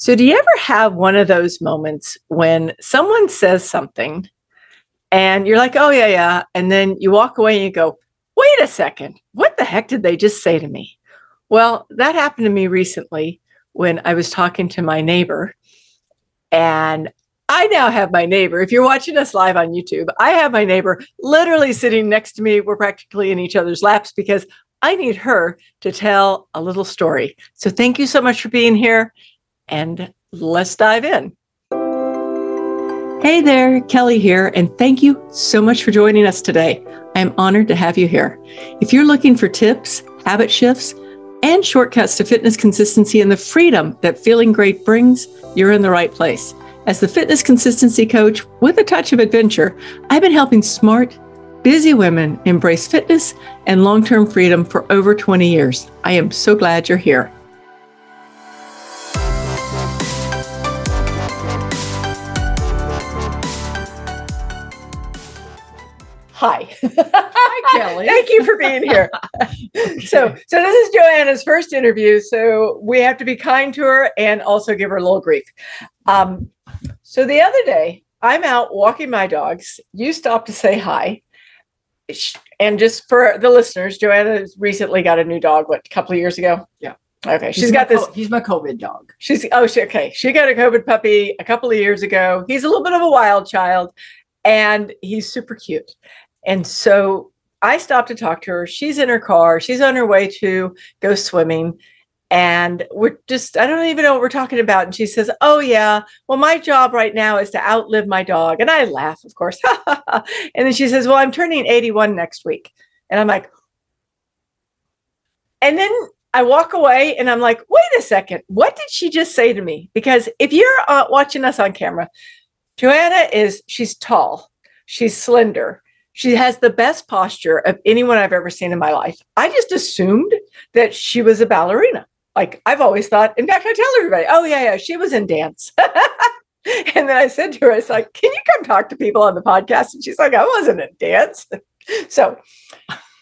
So, do you ever have one of those moments when someone says something and you're like, oh, yeah, yeah. And then you walk away and you go, wait a second, what the heck did they just say to me? Well, that happened to me recently when I was talking to my neighbor. And I now have my neighbor. If you're watching us live on YouTube, I have my neighbor literally sitting next to me. We're practically in each other's laps because I need her to tell a little story. So thank you so much for being here and let's dive in. Hey there, Kelly here, and thank you so much for joining us today. I'm honored to have you here. If you're looking for tips, habit shifts, and shortcuts to fitness consistency and the freedom that feeling great brings, you're in the right place. As the fitness consistency coach with a touch of adventure, I've been helping smart, busy women embrace fitness and long term freedom for over 20 years. I am so glad you're here. Hi. Hi, Kelly. Thank you for being here. so, so this is Joanna's first interview, so we have to be kind to her and also give her a little grief. Um, so the other day, I'm out walking my dogs. You stopped to say hi. And just for the listeners, Joanna recently got a new dog, what, a couple of years ago? Yeah. Okay. she's got this. he's my COVID dog. She's, oh, she, okay. She got a COVID puppy a couple of years ago. He's a little bit of a wild child and he's super cute. And so I stopped to talk to her. She's in her car. She's on her way to go swimming. And we're just, I don't even know what we're talking about. And she says, Oh, yeah, well, my job right now is to outlive my dog. And I laugh, of course. and then she says, Well, I'm turning 81 next week. And I'm like, and then I walk away and I'm like, wait a second, what did she just say to me? Because if you're uh, watching us on camera, Joanna is, she's tall, she's slender, she has the best posture of anyone I've ever seen in my life. I just assumed that she was a ballerina. Like I've always thought, in fact, I tell everybody, oh, yeah, yeah, she was in dance. and then I said to her, it's like, can you come talk to people on the podcast? And she's like, I wasn't in dance. so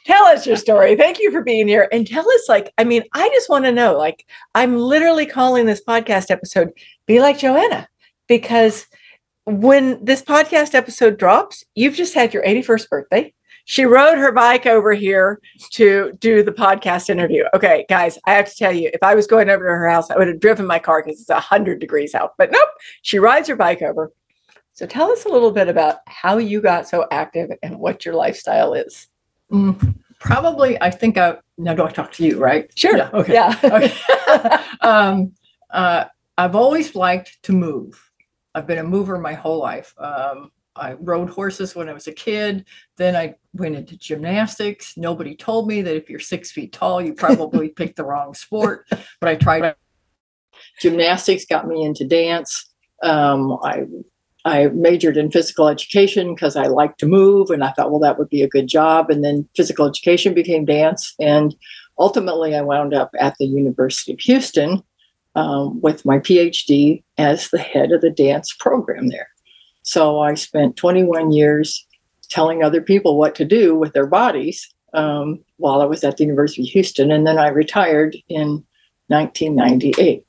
tell us your story. Thank you for being here. And tell us, like, I mean, I just want to know, like, I'm literally calling this podcast episode Be Like Joanna because when this podcast episode drops, you've just had your 81st birthday. She rode her bike over here to do the podcast interview. Okay, guys, I have to tell you, if I was going over to her house, I would have driven my car because it's 100 degrees out. But nope, she rides her bike over. So tell us a little bit about how you got so active and what your lifestyle is. Mm, probably, I think I now do I talk to you, right? Sure. Yeah. Okay. Yeah. okay. um, uh, I've always liked to move. I've been a mover my whole life. Um, I rode horses when I was a kid. Then I went into gymnastics. Nobody told me that if you're six feet tall, you probably picked the wrong sport. But I tried. Gymnastics got me into dance. Um, I I majored in physical education because I liked to move, and I thought, well, that would be a good job. And then physical education became dance, and ultimately, I wound up at the University of Houston um, with my PhD as the head of the dance program there. So I spent 21 years telling other people what to do with their bodies um, while I was at the University of Houston. And then I retired in 1998.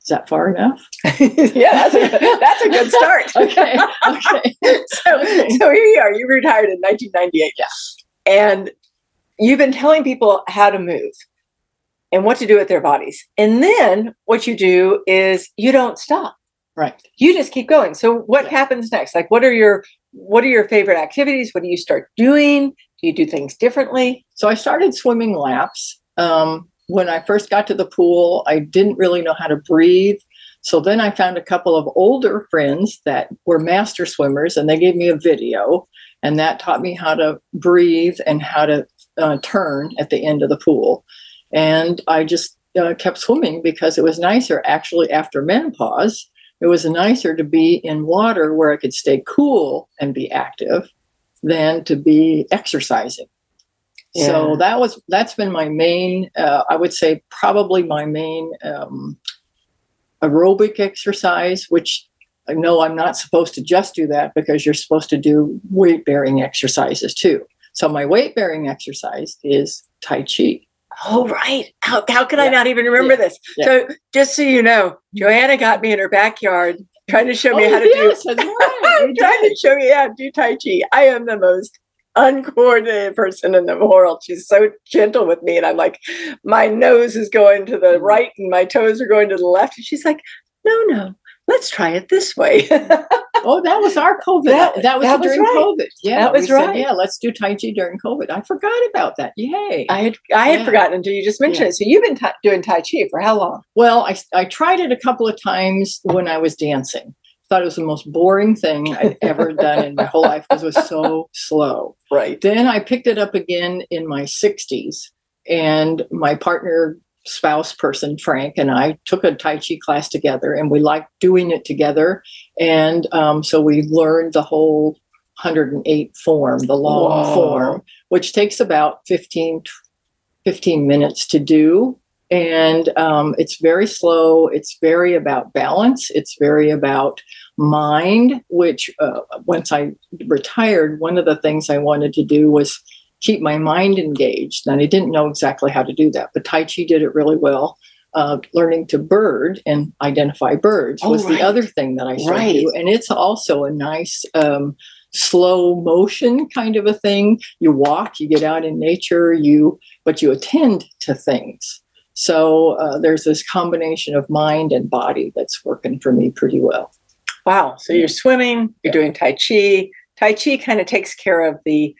Is that far enough? yeah, that's a, that's a good start. okay. Okay. so, okay. so here you are. You retired in 1998. Yeah. And you've been telling people how to move and what to do with their bodies. And then what you do is you don't stop. Right. You just keep going. So what yeah. happens next? Like what are your what are your favorite activities? What do you start doing? Do you do things differently? So I started swimming laps. Um, when I first got to the pool, I didn't really know how to breathe. So then I found a couple of older friends that were master swimmers and they gave me a video and that taught me how to breathe and how to uh, turn at the end of the pool. And I just uh, kept swimming because it was nicer actually after menopause. It was nicer to be in water where I could stay cool and be active than to be exercising. Yeah. So that was that's been my main. Uh, I would say probably my main um, aerobic exercise, which I know I'm not supposed to just do that because you're supposed to do weight bearing exercises too. So my weight bearing exercise is Tai Chi. Oh, right. How, how can I not even remember Yeah. this? Yeah. So, just so you know, Joanna got me in her backyard trying to show me Oh, how to yes, that's right. do. Trying to show me how to do Tai Chi. I am the most uncoordinated person in the world. She's so gentle with me, and I'm like, my nose is going to the mm-hmm. right, and my toes are going to the left. And she's like, no, no, let's try it this way. Oh, that was our COVID. That- That, was that was during right. COVID. Yeah, That was we said, right. yeah, let's do Tai Chi during COVID. I forgot about that. Yay. I had I had Yeah. forgotten until you just mentioned Yeah. it. So you've been ta- doing Tai Chi for how long? Well, I, I tried it a couple of times when I was dancing. Thought it was the most boring thing I'd ever done in my whole life because it was so slow. Right. Then I picked it up again in my 60s, and my partner, spouse person, Frank, and I took a Tai Chi class together, and we liked doing it together. And um, so we learned the whole 108 form, the long Whoa. form, which takes about 15, 15 minutes to do. And um, it's very slow. It's very about balance. It's very about mind, which uh, once I retired, one of the things I wanted to do was keep my mind engaged. And I didn't know exactly how to do that, but Tai Chi did it really well. Uh, learning to bird and identify birds Oh, was right. the other thing that I started to do. And it's also a nice um, slow motion kind of a thing. You walk, you get out in nature, you but you attend to things. So uh, there's this combination of mind and body that's working for me pretty well. Wow. So you're swimming, you're Yeah. doing Tai Chi. Tai Chi kind of takes care of the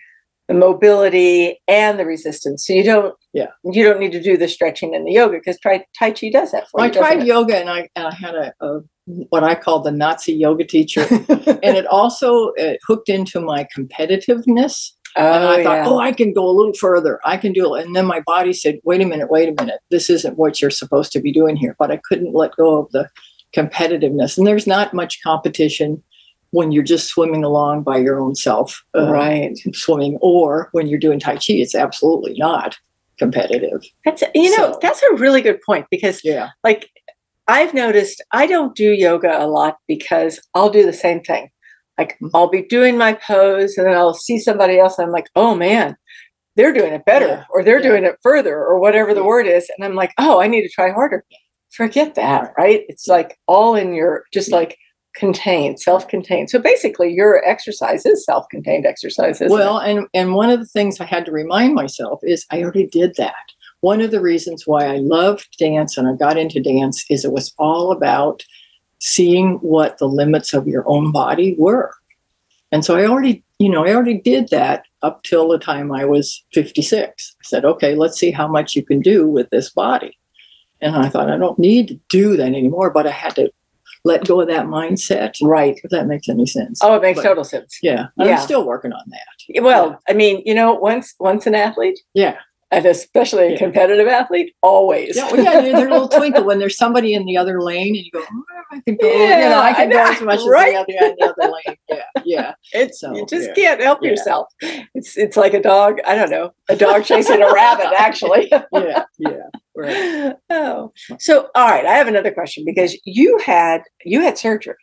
the mobility and the resistance. So you don't Yeah. you don't need to do the stretching and the yoga because Tai Tai Chi does that for I you. doesn't tried it? yoga and I, and I had a, a what I call the Nazi yoga teacher, and it also uh, hooked into my competitiveness. oh, and I thought, yeah. oh, I can go a little further. I can do it. And then my body said, wait a minute, wait a minute. This isn't what you're supposed to be doing here. But I couldn't let go of the competitiveness. And there's not much competition when you're just swimming along by your own self, uh, right. swimming, or when you're doing Tai Chi. It's absolutely not competitive. That's you know So- that's a really good point because Yeah. like I've noticed I don't do yoga a lot because I'll do the same thing. Like Mhm. I'll be doing my pose and then I'll see somebody else and I'm like, oh man, they're doing it better Yeah. or they're Yeah. doing it further or whatever the Yeah. word is. And I'm like, oh, I need to try harder. Forget that, right? It's like all in your just like contained, self-contained. So basically your exercise is self-contained exercise. isn't it? Well, and and one of the things I had to remind myself is I already did that. One of the reasons why I loved dance and I got into dance is it was all about seeing what the limits of your own body were. And so I already, you know, I already did that up till the time I was 56. I said, okay, let's see how much you can do with this body. And I thought, I don't need to do that anymore, but I had to let go of that mindset, right. if that makes any sense. Oh, it makes But- total sense. yeah, yeah. I'm still working on that. Well, I mean, you know, once once an athlete, Yeah. And especially a competitive athlete, always. Yeah, well, yeah, there's a little twinkle when there's somebody in the other lane, and you go, "Oh, I can go, you Yeah, know, I I can go as much right? as the other the other lane. Yeah, yeah, it's So, you just yeah. can't help Yeah. yourself. It's it's like a dog. I don't know, a dog chasing a rabbit. Actually. yeah, yeah. Right. oh, so all right. I have another question because you had you had surgery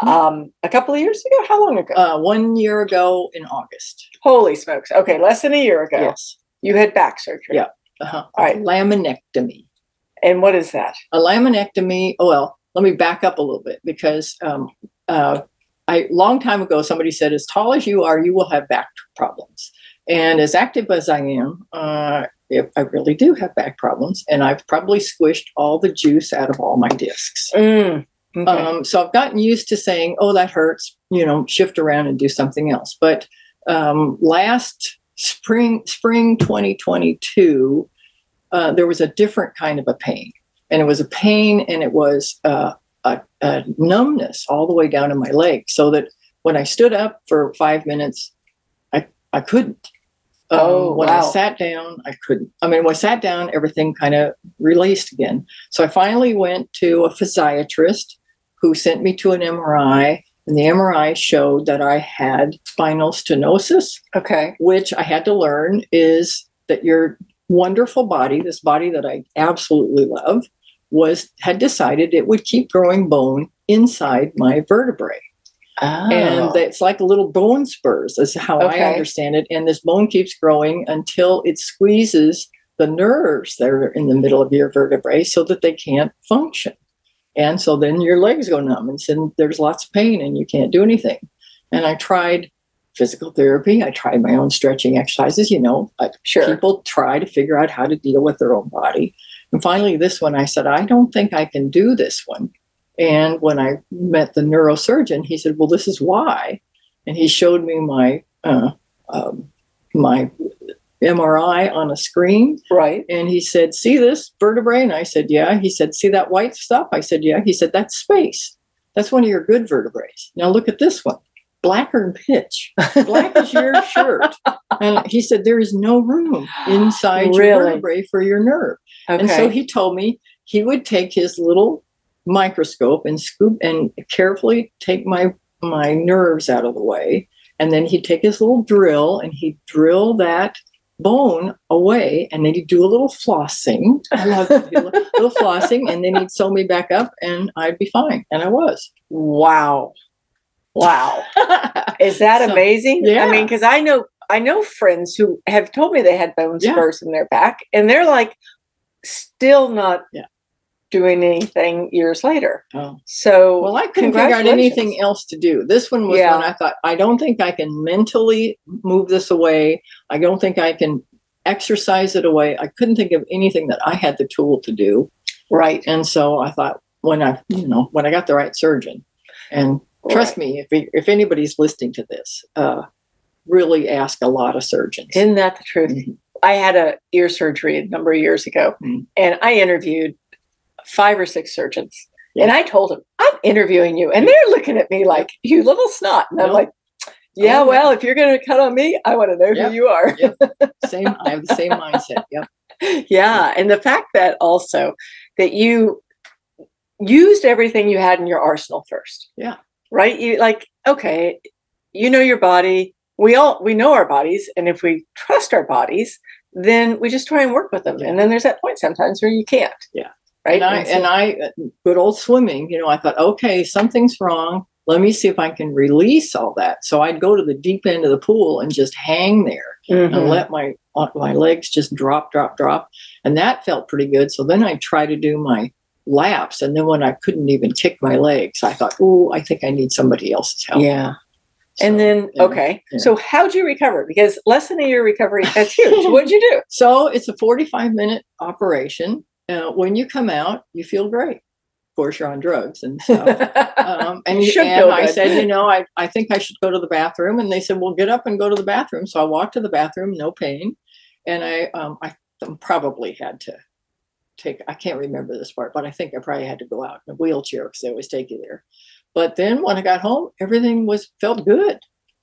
Mhm. um, a couple of years ago. How long ago? Uh, one year ago in August. Holy smokes! Okay, less than a year ago, Yes. You had back surgery. Yeah. Uh-huh. All right. Laminectomy. And what is that? A laminectomy. Oh well, let me back up a little bit because um, uh, I long time ago somebody said, as tall as you are, you will have back problems. And as active as I am, uh, if I really do have back problems, and I've probably squished all the juice out of all my discs. Mm, okay. Um, so I've gotten used to saying, "Oh, that hurts," you know, shift around and do something else. But um, last spring, spring 2022, uh, there was a different kind of a pain, and it was a pain, and it was uh, a, a numbness all the way down in my leg, so that when I stood up for five minutes, I I couldn't. Um, Oh, when I sat down, I couldn't. I mean, when I sat down, everything kind of released again. So I finally went to a physiatrist who sent me to an MRI, and the MRI showed that I had spinal stenosis, okay. which I had to learn is that your wonderful body, this body that I absolutely love, was had decided it would keep growing bone inside my vertebrae oh. and Oh. it's like little bone spurs is how Okay. i understand it and this bone keeps growing until it squeezes the nerves that are in the middle of your vertebrae so that they can't function. And so then your legs go numb and then there's lots of pain and you can't do anything. And I tried physical therapy. I tried my own stretching exercises. You know, Sure. people try to figure out how to deal with their own body. And finally, this one, I said, I don't think I can do this one. And when I met the neurosurgeon, he said, Well, this is why. And he showed me my uh, um, my MRI on a screen, Right. and he said, "See this vertebrae?" And I said, "Yeah." He said, "See that white stuff?" I said, "Yeah." He said, "That's space. That's one of your good vertebrae." Now look at this one, blacker than pitch, black as your shirt. And he said, "There is no room inside your Really? vertebrae for your nerve." Okay. And so he told me he would take his little microscope and scoop and carefully take my my nerves out of the way. And then he'd take his little drill and he'd drill that bone away. And then he'd do a little flossing. I love a little flossing. And then he'd sew me back up and I'd be fine. And I was. wow. Wow. Is that So, amazing? yeah. I mean, because I know I know friends who have told me they had bone Yeah. spurs in their back, and they're like still not Yeah. Doing anything years later. Oh. So Well, I couldn't figure out anything else to do. This one was Yeah. when I thought, I don't think I can mentally move this away. I don't think I can exercise it away. I couldn't think of anything that I had the tool to do. Right. And so I thought, when I, you know, when I got the right surgeon, and trust me, if if anybody's listening to this, uh, really ask a lot of surgeons. Isn't that the truth? Mhm. I had a ear surgery a number of years ago, Mm. and I interviewed five or six surgeons. Yeah. And I told them, I'm interviewing you. And they're looking at me like, you little snot. And I'm No. like, yeah, Oh, well, if you're going to cut on me, I want to know Yep. who you are. Same, I have the same mindset. Yep. yeah. And the fact that also that you used everything you had in your arsenal first. Yeah. Right. You like, okay, you know your body. We all, we know our bodies. And if we trust our bodies, then we just try and work with them. Yeah. And then there's that point sometimes where you can't. Yeah. Right. And I, and I, uh, good old swimming, you know, I thought, okay, something's wrong. Let me see if I can release all that. So I'd go to the deep end of the pool and just hang there Mhm. and let my uh, my legs just drop, drop, drop, and that felt pretty good. So then I try to do my laps, and then when I couldn't even kick my legs, I thought, oh, I think I need somebody else's help. yeah. So, And then, yeah, okay. yeah. So how'd you recover? Because less than a year recovery, that's huge. What'd you do? so it's a forty-five minute operation. Uh, when you come out, you feel great. Of course, you're on drugs and stuff. um, and, You should and I said, you know, I, I think I should go to the bathroom. And they said, well, get up and go to the bathroom. So I walked to the bathroom, no pain. And I, um, I probably had to take, I can't remember this part, but I think I probably had to go out in a wheelchair because they always take you there. But then when I got home, everything was felt good.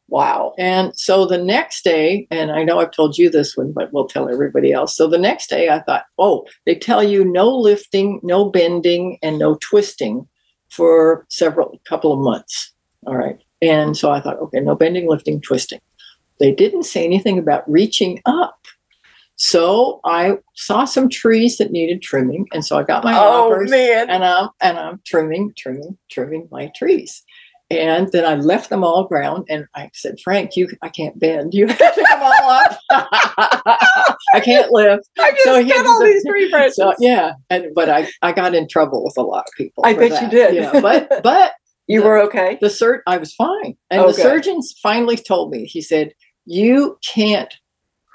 Wow. And so the next day, and I know I've told you this one, but we'll tell everybody else. So the next day, I thought, oh, they tell you no lifting, no bending, and no twisting for several couple of months. All right. And so I thought, okay, no bending, lifting, twisting. They didn't say anything about reaching up. So I saw some trees that needed trimming, and so I got my Oh, man. and I'm and I'm trimming, trimming, trimming my trees. And then I left them all ground, and I said, Frank, you, I can't bend. You have to come all up. I can't lift. I just So got all these tree branches. So yeah, and but I I got in trouble with a lot of people. I bet you did. Yeah, but but you the- were okay. the sur I was fine, and Oh, the surgeons finally told me. He said, "You can't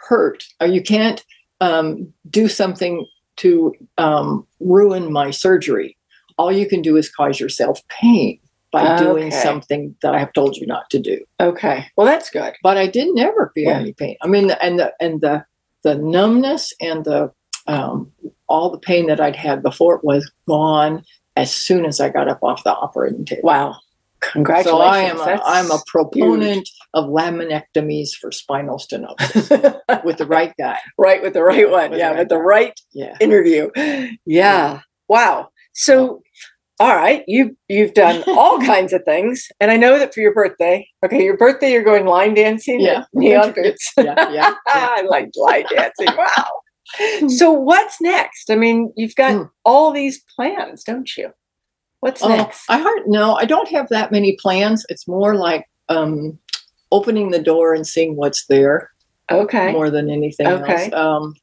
hurt, or you can't um, do something to um, ruin my surgery. All you can do is cause yourself pain by doing something that I have told you not to do." Okay. Well, that's good. But I didn't ever feel Yeah. any pain. I mean, and the and the the numbness and the um, all the pain that I'd had before was gone as soon as I got up off the operating table. Wow. Congratulations. So I am a, I'm a proponent of laminectomies for spinal stenosis with the right guy. right with the right one. With the yeah, right with the right Yeah. interview. Yeah. Wow. So all right, you you've done all kinds of things. And I know that for your birthday, okay, your birthday you're going line dancing Yeah. neon boots. Yeah. Yeah. yeah. I like line dancing. Wow. So what's next? I mean, you've got Mm. all these plans, don't you? What's Oh, next? I heard no, I don't have that many plans. It's more like um, opening the door and seeing what's there Okay. more than anything Okay. else. Um,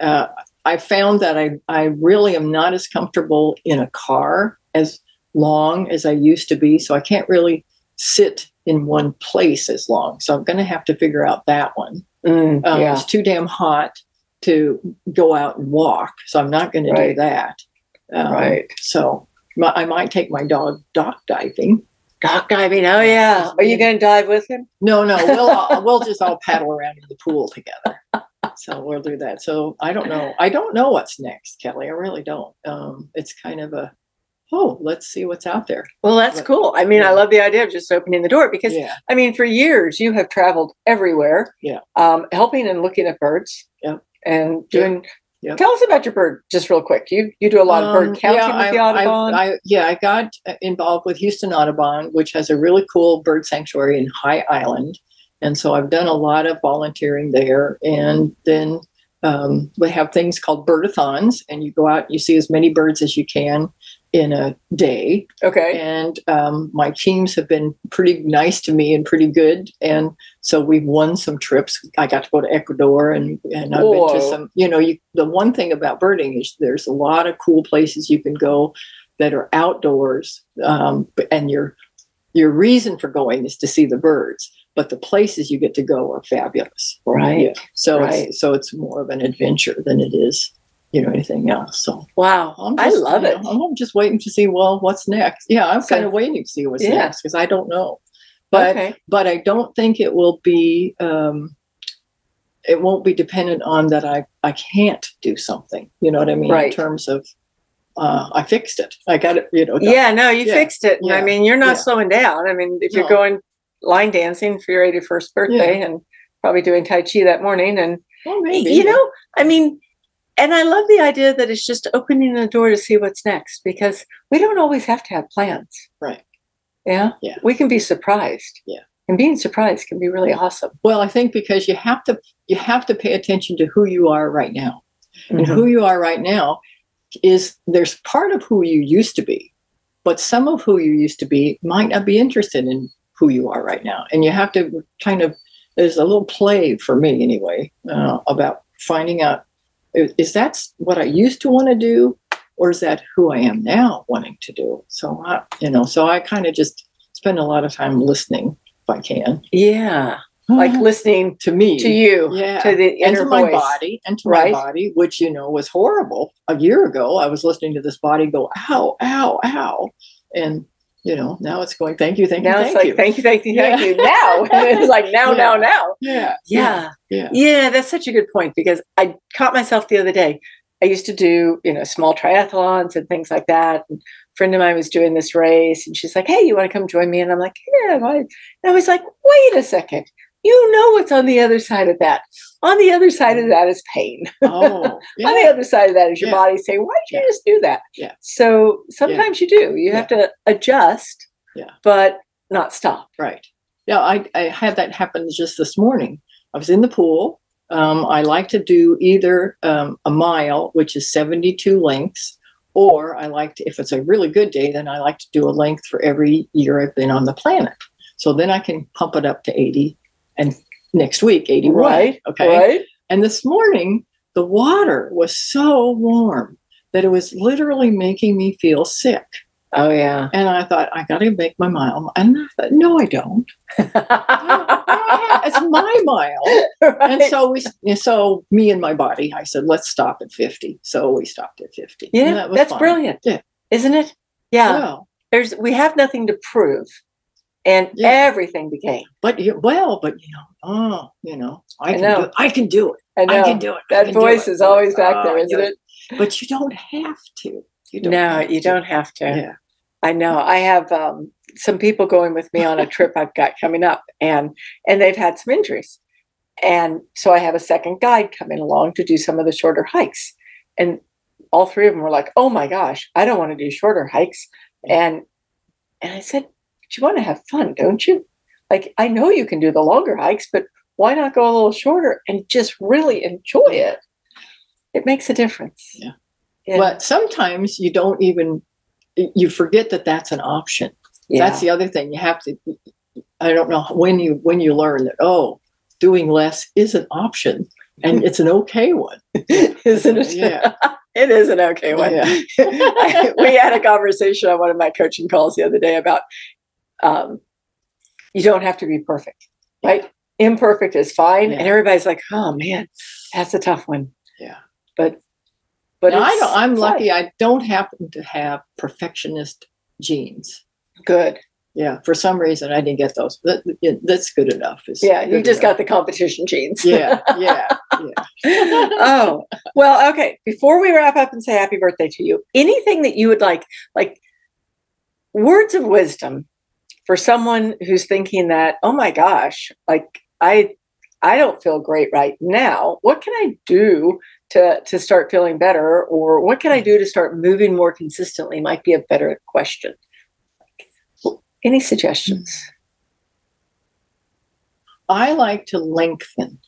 uh, I found that I, I really am not as comfortable in a car as long as I used to be. So I can't really sit in one place as long. So I'm going to have to figure out that one. Mm, Um, yeah. It's too damn hot to go out and walk. So I'm not going to do that. Um, Right. So my, I might take my dog dock diving. Dock diving. Oh yeah. Are you going to dive with him? No, no, we'll all, we'll just all paddle around in the pool together. So we'll do that. So I don't know. I don't know what's next, Kelly. I really don't. Um, it's kind of a oh, let's see what's out there. Well, that's But- cool. I mean, I love the idea of just opening the door because Yeah, I mean, for years you have traveled everywhere, Yeah. um, helping and looking at birds, Yep. and doing. Yep. Tell us about your bird, just real quick. You you do a lot of bird Um, counting yeah, with the I- I- Audubon. I, yeah, I got uh, involved with Houston Audubon, which has a really cool bird sanctuary in High Island, and so I've done a lot of volunteering there. And then um, we have things called birdathons, and you go out and you see as many birds as you can in a day. okay. And um, my teams have been pretty nice to me and pretty good. And so we've won some trips. I got to go to Ecuador and, and I've been to some, you know, you, the one thing about birding is there's a lot of cool places you can go that are outdoors. Um, and your, your reason for going is to see the birds, but the places you get to go are fabulous. Right. Yeah. So Right. it's, so it's more of an adventure than it is, you know, anything else. So Wow. I'm I love it. know, I'm just waiting to see. Well, what's next? Yeah, I'm So- kind of waiting to see what's Yeah. next because I don't know. But okay. but I don't think it will be. Um, it won't be dependent on that. I I can't do something. You know what I mean? Right. In terms of, uh, I fixed it. I got it. You know. done. Yeah. No, you Yeah. fixed it. And I mean, you're not Yeah. slowing down. I mean, if you're going line dancing for your 81st birthday and probably doing Tai Chi that morning, and Well, maybe. you know, I mean, and I love the idea that it's just opening the door to see what's next because we don't always have to have plans. Right. Yeah. Yeah. We can be surprised. Yeah. And being surprised can be really awesome. Well, I think because you have to you have to pay attention to who you are right now. and Mhm. who you are right now is there's part of who you used to be but some of who you used to be might not be interested in who you are right now and you have to kind of there's a little play for me anyway uh, about finding out is that what i used to want to do or is that who i am now wanting to do so i you know so i kind of just spend a lot of time listening if i can Yeah. Like listening to me to you, yeah to the and inner to my voice. body and to Right. my body, which you know was horrible. A year ago, I was listening to this body go, ow, ow, ow. And you know, now it's going, thank you, thank you, Now thank it's like, you. thank you, thank you, thank Yeah. you. Now it's like now, now, now. yeah. Yeah. Yeah. Yeah, that's such a good point because I caught myself the other day. I used to do, you know, small triathlons and things like that. And a friend of mine was doing this race and she's like, Hey, you want to come join me? And I'm like, Yeah. why?" And I was like, Wait a second. You know what's on the other side of that. On the other side of that is pain. Oh, On the other side of that is your Yeah. body saying, Why did you just do that? Yeah. So sometimes you do. You have to adjust, Yeah. but not stop. Right. Yeah, I, I had that happen just this morning. I was in the pool. Um, I like to do either um, a mile, which is 72 lengths, or I like to, if it's a really good day, then I like to do a length for every year I've been on the planet. So then I can pump it up to 80 and next week 81. Right. Okay. Right. And this morning, the water was so warm that it was literally making me feel sick. Oh yeah. And I thought, I got to make my mile. And I thought, no, I don't. it's my mile. And so we, so me and my body, I said, let's stop at 50. So we stopped at 50. Yeah, that was that's brilliant. Yeah. Isn't it? Yeah. Well, There's we have nothing to prove. And Yeah. everything became. but well, but you know, oh, you know, I, I can know. do it. I can do it. I know. I can do it. That voice it. is always back there, Oh, isn't yeah. it? But you don't have to. You don't No, have you to. don't have to. Yeah. I know. I have um, some people going with me on a trip I've got coming up, and and they've had some injuries, and so I have a second guide coming along to do some of the shorter hikes, and all three of them were like, "Oh my gosh, I don't want to do shorter hikes," and and I said, "But you want to have fun, don't you? Like I know you can do the longer hikes, but why not go a little shorter and just really enjoy it? It makes a difference." Yeah. Yeah. But sometimes you don't even, you forget that that's an option. That's the other thing. You have to, I don't know when you, when you learn that, oh, doing less is an option. and it's an okay one, isn't it? Yeah. it is an okay one. Yeah. we had a conversation on one of my coaching calls the other day about um, you don't have to be perfect, right? Imperfect is fine, Yeah. and everybody's like, "Oh man, that's a tough one." Yeah. but but Now, I don't, I'm lucky. I don't happen to have perfectionist genes. Good. Yeah, for some reason I didn't get those. That, that's good enough. It's Yeah, you good just got the competition genes. Yeah, yeah, yeah. oh, well, okay. Before we wrap up and say happy birthday to you, anything that you would like, like words of wisdom for someone who's thinking that, oh my gosh, like I I don't feel great right now. What can I do to to start feeling better? Or what can I do to start moving more consistently? Might be a better question. Any suggestions? I like to lengthen.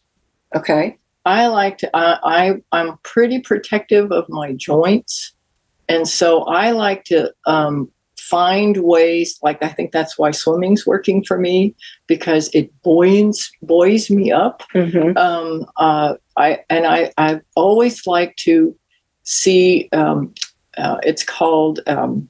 Okay. I like to. I, I I'm pretty protective of my joints, and so I like to um, find ways. Like I think that's why swimming's working for me because it buoys buoys me up. Mm-hmm. um, uh, I and I I've always like to see. Um, uh, it's called um,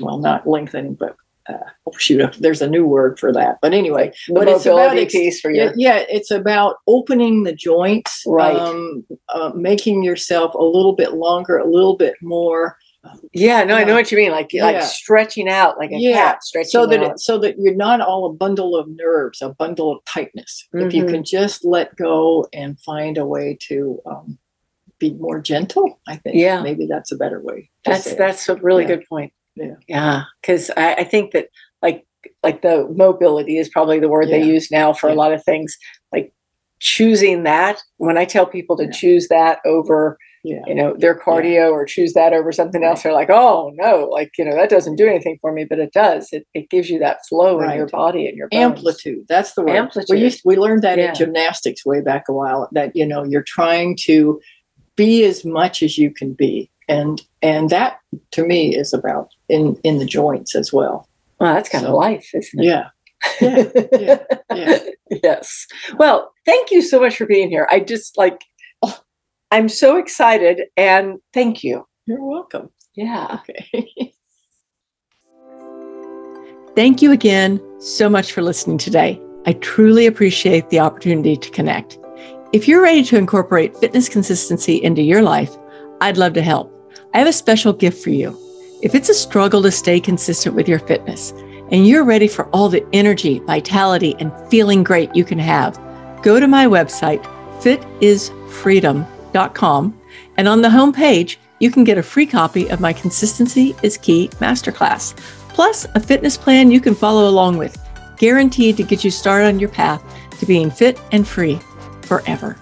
well, not lengthening, but uh, oh shoot, there's a new word for that. But anyway, The But it's about ex- piece for you. yeah, it's about opening the joints, Right. Um, uh, making yourself a little bit longer, a little bit more, Yeah, no, I know what you mean. Like like Yeah. stretching out like a cat stretching so that out. it, so that you're not all a bundle of nerves, a bundle of tightness. If you Mhm. can just let go and find a way to um, be more gentle, I think. Yeah. maybe that's a better way. to That's it. that's a really Yeah. good point. Yeah. Yeah. Because I, I think that like like the mobility is probably the word they Yeah. use now for a Yeah. lot of things. Like choosing that, when I tell people to Yeah. choose that over, yeah. you know, their cardio or choose that over something else, they're like, oh no, like, you know, that doesn't do anything for me, but it does. It, it gives you that flow in your body and your bones. amplitude that's the word Amplitude. we used we learned that Yeah. in gymnastics way back a while that you know you're trying to be as much as you can be and and that to me is about in in the joints as well Well, that's kind of life, isn't it? yeah yeah yeah yeah yes. Well, thank you so much for being here. I just like, I'm so excited and thank you. you're welcome Yeah. okay Thank you again so much for listening today. I truly appreciate the opportunity to connect. If you're ready to incorporate fitness consistency into your life, I'd love to help. I have a special gift for you. If it's a struggle to stay consistent with your fitness and you're ready for all the energy, vitality, and feeling great you can have, go to my website, fitisfreedom.com, and on the homepage, you can get a free copy of my Consistency is Key Masterclass plus a fitness plan you can follow along with, guaranteed to get you started on your path to being fit and free forever.